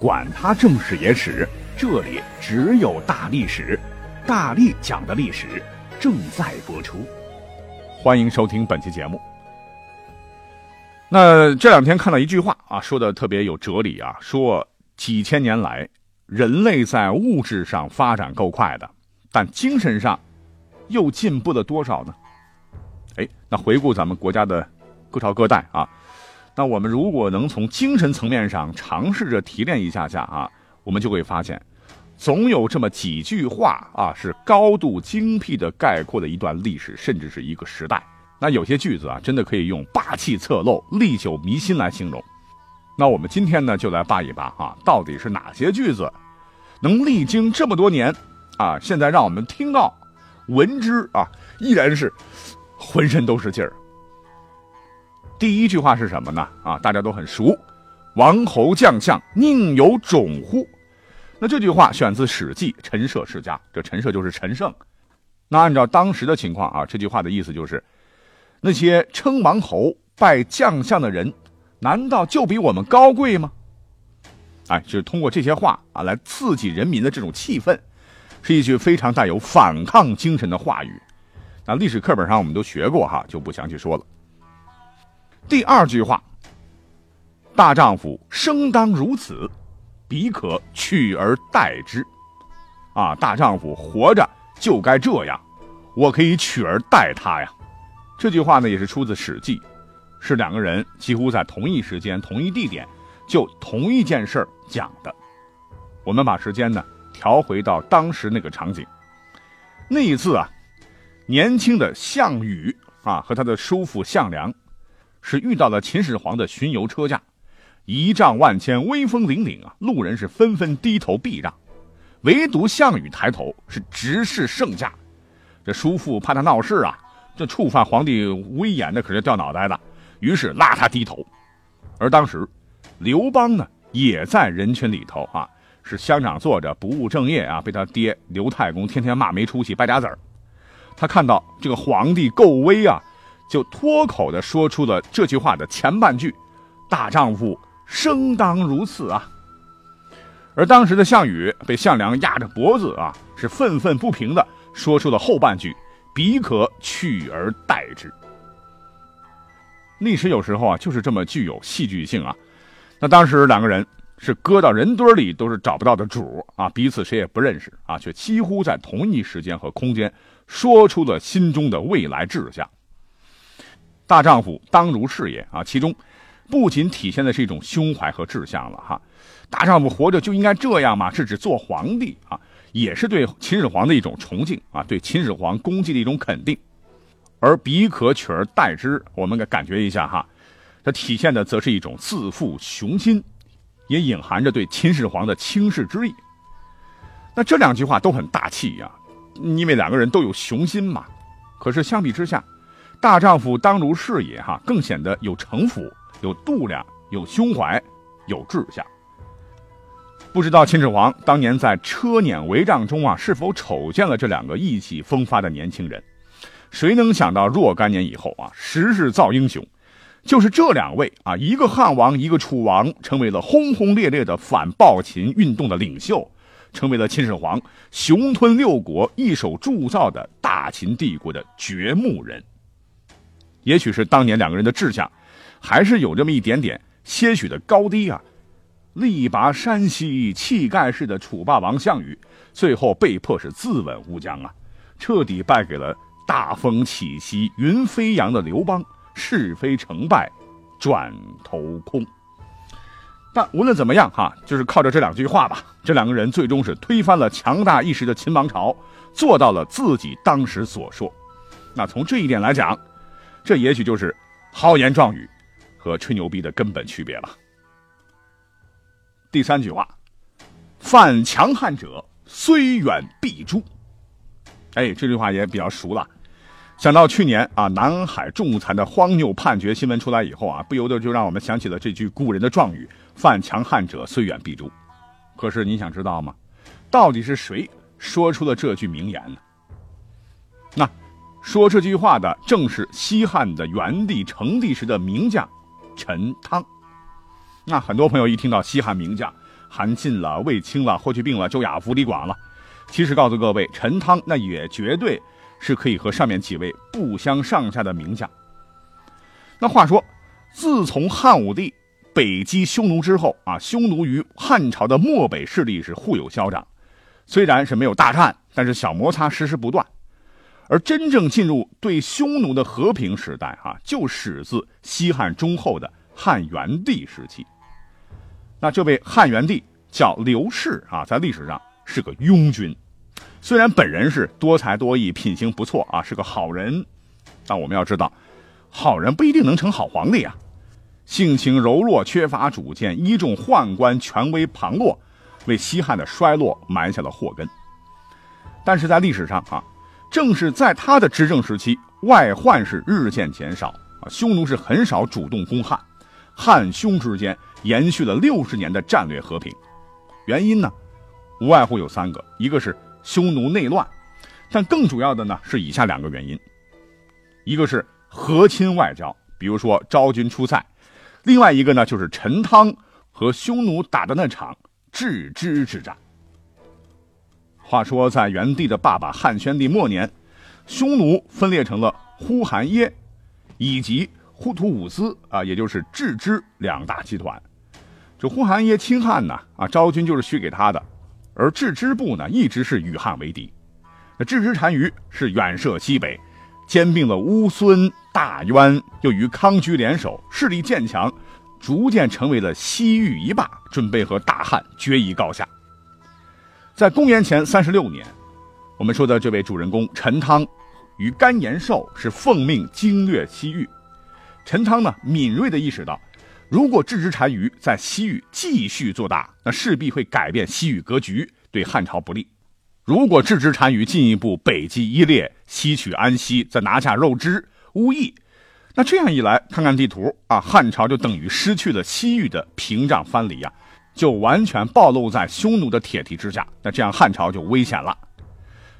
管他正史野史。这里只有大历史，大力讲的历史正在播出，欢迎收听本期节目。那这两天看到一句话啊，说的特别有哲理啊，说几千年来，人类在物质上发展够快的，但精神上又进步了多少呢？哎，那回顾咱们国家的各朝各代啊，那我们如果能从精神层面上尝试着提炼一下下啊，我们就会发现。总有这么几句话啊，是高度精辟的概括的一段历史，甚至是一个时代。那有些句子啊，真的可以用霸气侧漏、历久弥新来形容。那我们今天呢，就来扒一扒啊，到底是哪些句子能历经这么多年啊，现在让我们听到、闻之啊，依然是浑身都是劲儿。第一句话是什么呢？啊，大家都很熟，“王侯将相宁有种乎？”那这句话选自《史记·陈涉世家》，这陈涉就是陈胜。那按照当时的情况啊，这句话的意思就是：那些称王侯、拜将相的人，难道就比我们高贵吗？哎，就是通过这些话啊，来刺激人民的这种气氛，是一句非常带有反抗精神的话语。那历史课本上我们都学过哈，就不详细说了。第二句话：大丈夫生当如此。彼可取而代之，啊，大丈夫活着就该这样，我可以取而代他呀。这句话呢，也是出自《史记》，是两个人几乎在同一时间、同一地点，就同一件事儿讲的。我们把时间呢调回到当时那个场景，那一次啊，年轻的项羽啊和他的叔父项梁，是遇到了秦始皇的巡游车驾。仪仗万千，威风凛凛啊！路人是纷纷低头避让，唯独项羽抬头是直视圣驾。这叔父怕他闹事啊，这触犯皇帝威严的可是掉脑袋的，于是拉他低头。而当时，刘邦呢也在人群里头啊，是乡长坐着不务正业啊，被他爹刘太公天天骂没出息、败家子儿。他看到这个皇帝够威啊，就脱口的说出了这句话的前半句：“大丈夫。”生当如此啊！而当时的项羽被项梁压着脖子啊，是愤愤不平的说出了后半句：“彼可取而代之。”历史有时候啊，就是这么具有戏剧性啊。那当时两个人是搁到人堆里都是找不到的主啊，彼此谁也不认识啊，却几乎在同一时间和空间说出了心中的未来志向。大丈夫当如是也啊，其中。不仅体现的是一种胸怀和志向了哈，大丈夫活着就应该这样嘛，是指做皇帝啊，也是对秦始皇的一种崇敬啊，对秦始皇功绩的一种肯定。而彼可取而代之，我们感觉一下哈，它体现的则是一种自负雄心，也隐含着对秦始皇的轻视之意。那这两句话都很大气呀，因为两个人都有雄心嘛。可是相比之下，大丈夫当如是也哈，更显得有城府。有度量，有胸怀，有志向。不知道秦始皇当年在车辇帷帐中啊，是否瞅见了这两个意气风发的年轻人？谁能想到若干年以后啊，时势造英雄，就是这两位啊，一个汉王，一个楚王，成为了轰轰烈烈的反暴秦运动的领袖，成为了秦始皇雄吞六国、一手铸造的大秦帝国的掘墓人。也许是当年两个人的志向。还是有这么一点点些许的高低啊！力拔山兮气盖世的楚霸王项羽，最后被迫是自刎乌江啊，彻底败给了大风起兮云飞扬的刘邦，是非成败转头空。但无论怎么样哈，就是靠着这两句话吧，这两个人最终是推翻了强大一时的秦王朝，做到了自己当时所说。那从这一点来讲，这也许就是豪言壮语。和吹牛逼的根本区别了。第三句话，犯强汉者，虽远必诛。哎，这句话也比较熟了。想到去年啊，南海仲裁的荒谬判决新闻出来以后啊，不由得就让我们想起了这句古人的状语：“犯强悍者，虽远必诛。”可是你想知道吗？到底是谁说出了这句名言呢？那说这句话的正是西汉的元帝成帝时的名将陈汤。那很多朋友一听到西汉名将韩信了、卫青了、霍去病了、周亚夫、李广了，其实告诉各位，陈汤那也绝对是可以和上面几位不相上下的名将。那话说，自从汉武帝北击匈奴之后啊，匈奴与汉朝的漠北势力是互有消长，虽然是没有大战，但是小摩擦时时不断。而真正进入对匈奴的和平时代啊，就始自西汉中后的汉元帝时期。那这位汉元帝叫刘氏啊，在历史上是个庸君。虽然本人是多才多艺、品行不错啊，是个好人，但我们要知道，好人不一定能成好皇帝啊。性情柔弱、缺乏主见、依重宦官、权威旁落，为西汉的衰落埋下了祸根。但是在历史上啊，正是在他的执政时期，外患是日渐减少啊，匈奴是很少主动攻汉，汉匈之间。延续了六十年的战略和平，原因呢，无外乎有三个，一个是匈奴内乱，但更主要的呢是以下两个原因，一个是和亲外交，比如说昭君出塞，另外一个呢就是陈汤和匈奴打的那场郅支之战。话说在元帝的爸爸汉宣帝末年，匈奴分裂成了呼韩耶以及呼图武斯啊，也就是郅支两大集团。这呼韩耶亲汉呢，啊，昭君就是许给他的，而郅支部呢，一直是与汉为敌。那郅支单于是远涉西北，兼并了乌孙、大渊，又与康居联手，势力渐强，逐渐成为了西域一霸，准备和大汉决一高下。在公元前三十六年，我们说的这位主人公陈汤，与甘延寿是奉命经略西域。陈汤呢，敏锐地意识到。如果郅支单于在西域继续做大，那势必会改变西域格局，对汉朝不利。如果郅支单于进一步北击伊列，西取安西，再拿下肉支、乌邑，那这样一来，看看地图啊，汉朝就等于失去了西域的屏障藩篱呀，就完全暴露在匈奴的铁蹄之下。那这样汉朝就危险了。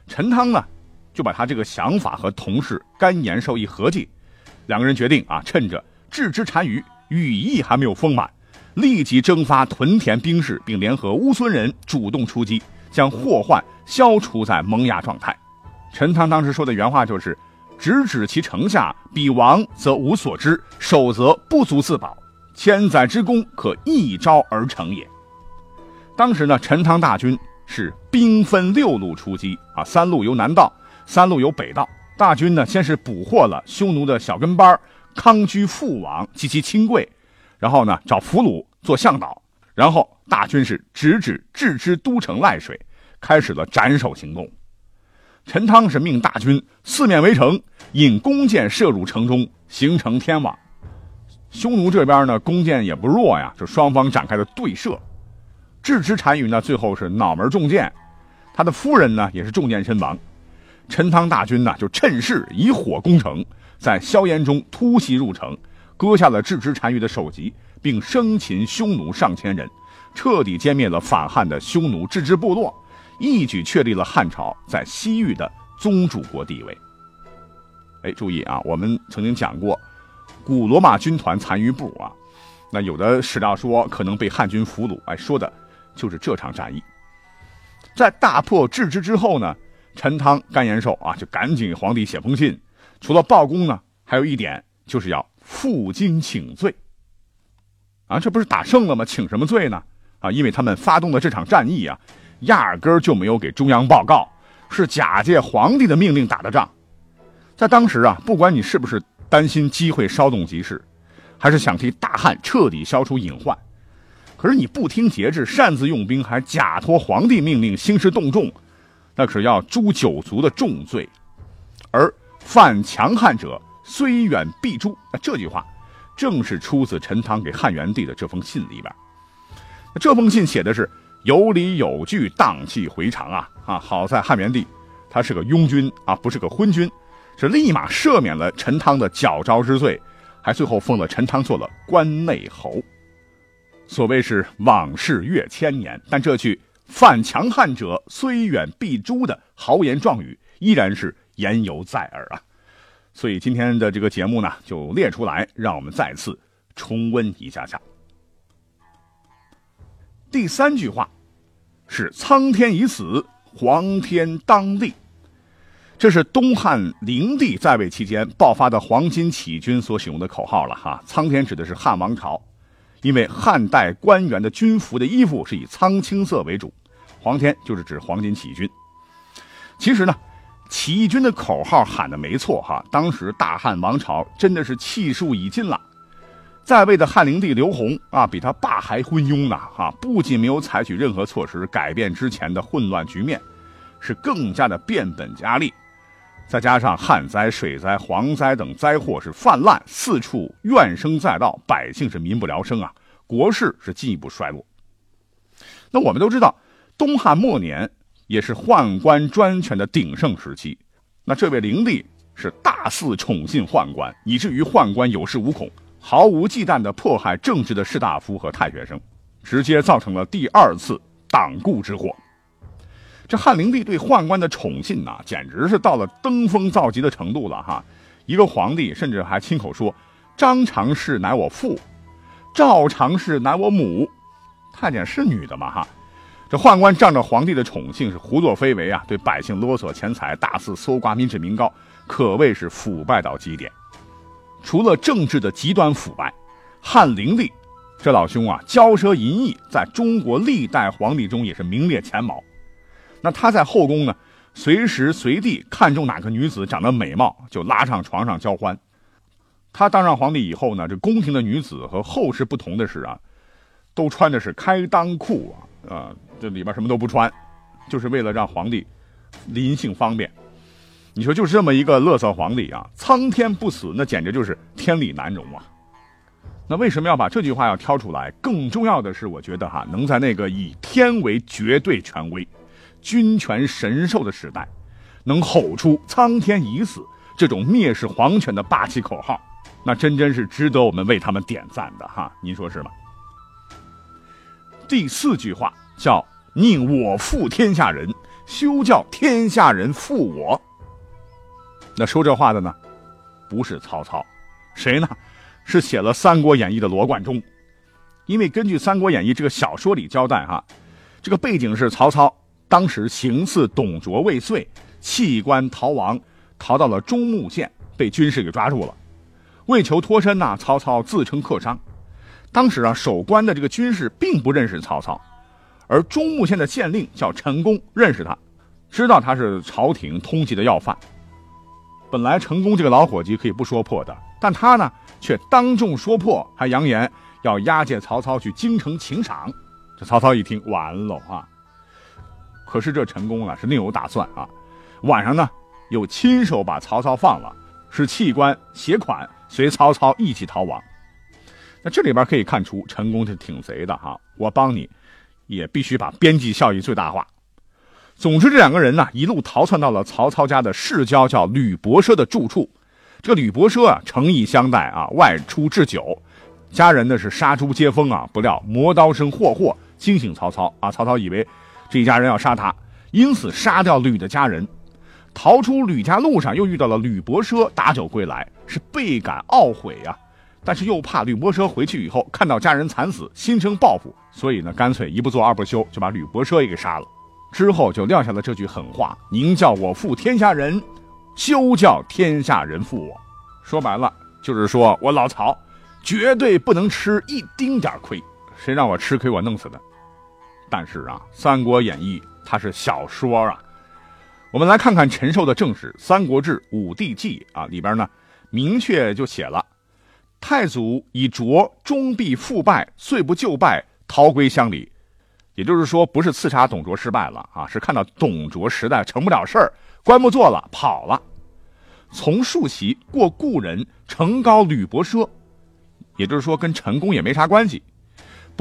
陈汤呢，就把他这个想法和同事甘延寿一合计，两个人决定啊，趁着郅支单于。羽翼还没有丰满，立即征发屯田兵士，并联合乌孙人主动出击，将祸患消除在萌芽状态。陈汤当时说的原话就是：“直指其城下，彼亡则无所知，守则不足自保，千载之功可一朝而成也。”当时呢，陈汤大军是兵分六路出击啊，三路由南道，三路由北道。大军呢，先是捕获了匈奴的小跟班康居父王及其亲贵，然后呢找俘虏做向导，然后大军是直指郅支都城赖水，开始了斩首行动。陈汤是命大军四面围城，引弓箭射入城中，形成天网。匈奴这边呢弓箭也不弱呀，就双方展开了对射。郅支单于呢最后是脑门中箭，他的夫人呢也是中箭身亡。陈汤大军呢就趁势以火攻城。在硝烟中突袭入城，割下了郅支单于的首级，并生擒匈奴上千人，彻底歼灭了反汉的匈奴郅支部落，一举确立了汉朝在西域的宗主国地位。哎，注意啊，我们曾经讲过，古罗马军团残余部啊，那有的史料说可能被汉军俘虏，哎，说的就是这场战役。在大破郅支之后呢，陈汤、甘延寿啊，就赶紧给皇帝写封信。除了报功呢，还有一点就是要负荆请罪。啊，这不是打胜了吗？请什么罪呢？啊，因为他们发动的这场战役啊，压根儿就没有给中央报告，是假借皇帝的命令打的仗。在当时啊，不管你是不是担心机会稍纵即逝，还是想替大汉彻底消除隐患，可是你不听节制，擅自用兵，还假托皇帝命令兴师动众，那可是要诛九族的重罪。而犯强悍者，虽远必诛。那这句话，正是出自陈汤给汉元帝的这封信里边。那这封信写的是有理有据，荡气回肠啊啊！好在汉元帝他是个庸君啊，不是个昏君，是立马赦免了陈汤的矫诏之罪，还最后封了陈汤做了关内侯。所谓是往事越千年，但这句“犯强汉者，虽远必诛”的豪言壮语依然是言犹在耳啊。所以今天的这个节目呢，就列出来，让我们再次重温一下下。第三句话是“苍天已死，黄天当立”，这是东汉灵帝在位期间爆发的黄巾起义军所使用的口号了哈。苍天指的是汉王朝，因为汉代官员的军服的衣服是以苍青色为主，黄天就是指黄巾起义军。其实呢，起义军的口号喊的没错哈，当时大汉王朝真的是气数已尽了。在位的汉灵帝刘宏啊，比他爸还昏庸呢！哈，不仅没有采取任何措施改变之前的混乱局面，是更加的变本加厉。再加上旱灾、水灾、蝗灾等灾祸是泛滥，四处怨声载道，百姓是民不聊生啊！国势是进一步衰落。那我们都知道，东汉末年也是宦官专权的鼎盛时期。那这位灵帝是大肆宠信宦官，以至于宦官有恃无恐。毫无忌惮地迫害正直的士大夫和太学生，直接造成了第二次党锢之祸。这汉灵帝对宦官的宠信呐，简直是到了登峰造极的程度了哈！一个皇帝甚至还亲口说：“张常侍乃我父，赵常侍乃我母。”太监是女的嘛哈？这宦官仗着皇帝的宠幸是胡作非为啊，对百姓勒索钱财，大肆搜刮民脂民膏，可谓是腐败到极点。除了政治的极端腐败，汉灵帝这老兄啊，骄奢淫逸，在中国历代皇帝中也是名列前茅。那他在后宫呢，随时随地看中哪个女子长得美貌，就拉上床上交欢。他当上皇帝以后呢，这宫廷的女子和后世不同的是啊，都穿的是开裆裤啊，啊，这里边什么都不穿，就是为了让皇帝临幸方便。你说就是这么一个乐色皇帝啊，苍天不死，那简直就是天理难容啊！那为什么要把这句话要挑出来？更重要的是，我觉得哈，能在那个以天为绝对权威、君权神授的时代，能吼出“苍天已死”这种蔑视皇权的霸气口号，那真真是值得我们为他们点赞的哈！您说是吗？第四句话叫“宁我负天下人，休叫天下人负我”。那说这话的呢，不是曹操，谁呢？是写了《三国演义》的罗贯中。因为根据《三国演义》这个小说里交代，哈，这个背景是曹操当时行刺董卓未遂，弃官逃亡，逃到了中牟县，被军士给抓住了。为求脱身呢，曹操自称客商。当时啊，守关的这个军士并不认识曹操，而中牟县的县令叫陈宫，认识他，知道他是朝廷通缉的要犯。本来陈宫这个老伙计可以不说破的，但他呢却当众说破，还扬言要押解曹操去京城请赏。这曹操一听，完了啊！可是这陈宫啊是另有打算啊，晚上呢又亲手把曹操放了，是弃官携款随曹操一起逃亡。那这里边可以看出陈宫是挺贼的哈，我帮你，也必须把边际效益最大化。总之，这两个人呢，一路逃窜到了曹操家的世交，叫吕伯奢的住处。这个吕伯奢啊，诚意相待啊，外出置酒，家人呢是杀猪接风啊。不料磨刀声霍霍，惊醒曹操啊。曹操以为这一家人要杀他，因此杀掉吕的家人。逃出吕家路上，又遇到了吕伯奢打酒归来，是倍感懊悔呀。但是又怕吕伯奢回去以后看到家人惨死，心生报复，所以呢，干脆一不做二不休，就把吕伯奢也给杀了。之后就撂下了这句狠话：“宁叫我负天下人，休叫天下人负我。”说白了就是说我老曹绝对不能吃一丁点亏，谁让我吃亏我弄死他。但是啊，《三国演义》它是小说啊，我们来看看陈寿的正史《三国志·武帝纪》啊，里边呢明确就写了：“太祖以卓终必复败，遂不就败，逃归乡里。”也就是说，不是刺杀董卓失败了啊，是看到董卓实在成不了事儿，官不做了，跑了。从树席过故人，城高吕伯奢，也就是说跟陈宫也没啥关系。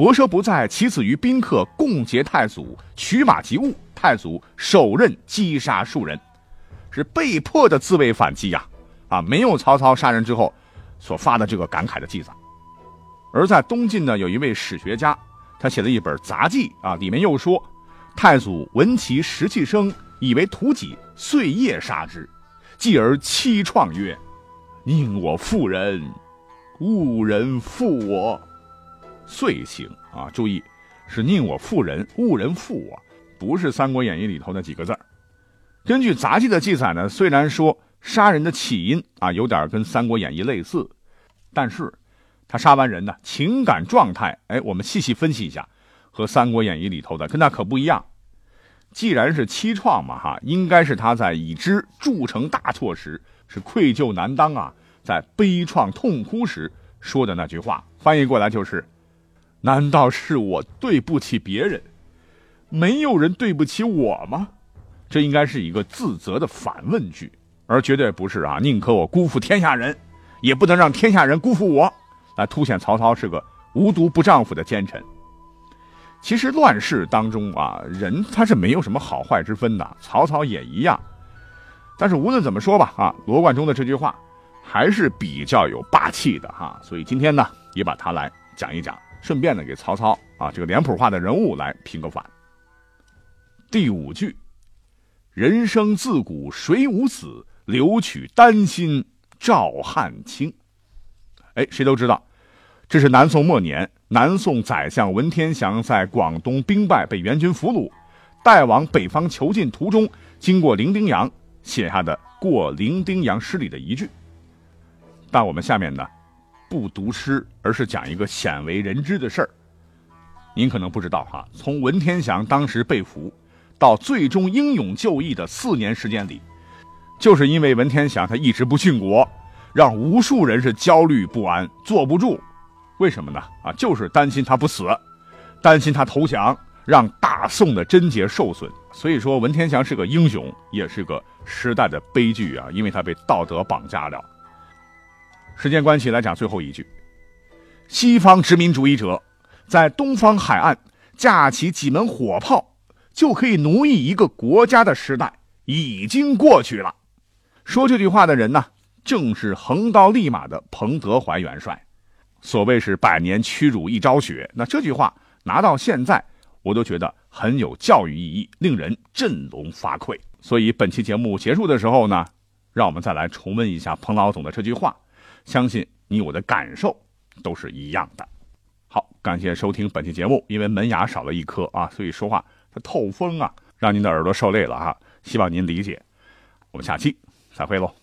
伯奢不在，其子于宾客共劫太祖，取马及物，太祖手刃击杀数人，是被迫的自卫反击呀！啊，没有曹操杀人之后所发的这个感慨的记载。而在东晋呢，有一位史学家，他写了一本杂记啊，里面又说，太祖闻其食气声，以为屠己，遂夜杀之，继而凄怆曰：“宁我负人，勿人负我。”遂行啊，注意，是宁我负人，勿人负我，不是《三国演义》里头那几个字根据杂记的记载呢，虽然说杀人的起因啊有点跟《三国演义》类似，但是。他杀完人呢，情感状态，哎，我们细细分析一下，和《三国演义》里头的跟那可不一样。既然是凄怆嘛，哈，应该是他在已知铸成大错时，是愧疚难当啊，在悲怆痛哭时说的那句话。翻译过来就是：难道是我对不起别人？没有人对不起我吗？这应该是一个自责的反问句，而绝对不是啊，宁可我辜负天下人，也不能让天下人辜负我。来凸显曹操是个无毒不丈夫的奸臣。其实乱世当中啊，人他是没有什么好坏之分的，曹操也一样。但是无论怎么说吧，啊，罗贯中的这句话还是比较有霸气的哈。所以今天呢，也把它来讲一讲，顺便呢给曹操啊这个脸谱化的人物来评个反。第五句：人生自古谁无死，留取丹心照汗青。哎，谁都知道，这是南宋末年南宋宰相文天祥在广东兵败被元军俘虏，带往北方囚禁途中，经过伶仃洋写下的《过伶仃洋》诗里的一句。但我们下面呢，不读诗，而是讲一个鲜为人知的事儿。您可能不知道哈，从文天祥当时被俘，到最终英勇就义的四年时间里，就是因为文天祥他一直不殉国。让无数人是焦虑不安，坐不住，为什么呢？啊，就是担心他不死，担心他投降，让大宋的贞洁受损。所以说，文天祥是个英雄，也是个时代的悲剧啊，因为他被道德绑架了。时间关系，来讲最后一句：西方殖民主义者在东方海岸架起几门火炮，就可以奴役一个国家的时代已经过去了。说这句话的人呢？正是横刀立马的彭德怀元帅，所谓是百年屈辱一朝雪。那这句话拿到现在，我都觉得很有教育意义，令人振聋发聩。所以本期节目结束的时候呢，让我们再来重温一下彭老总的这句话，相信你我的感受都是一样的。好，感谢收听本期节目。因为门牙少了一颗啊，所以说话它透风啊，让您的耳朵受累了啊，希望您理解。我们下期再会喽。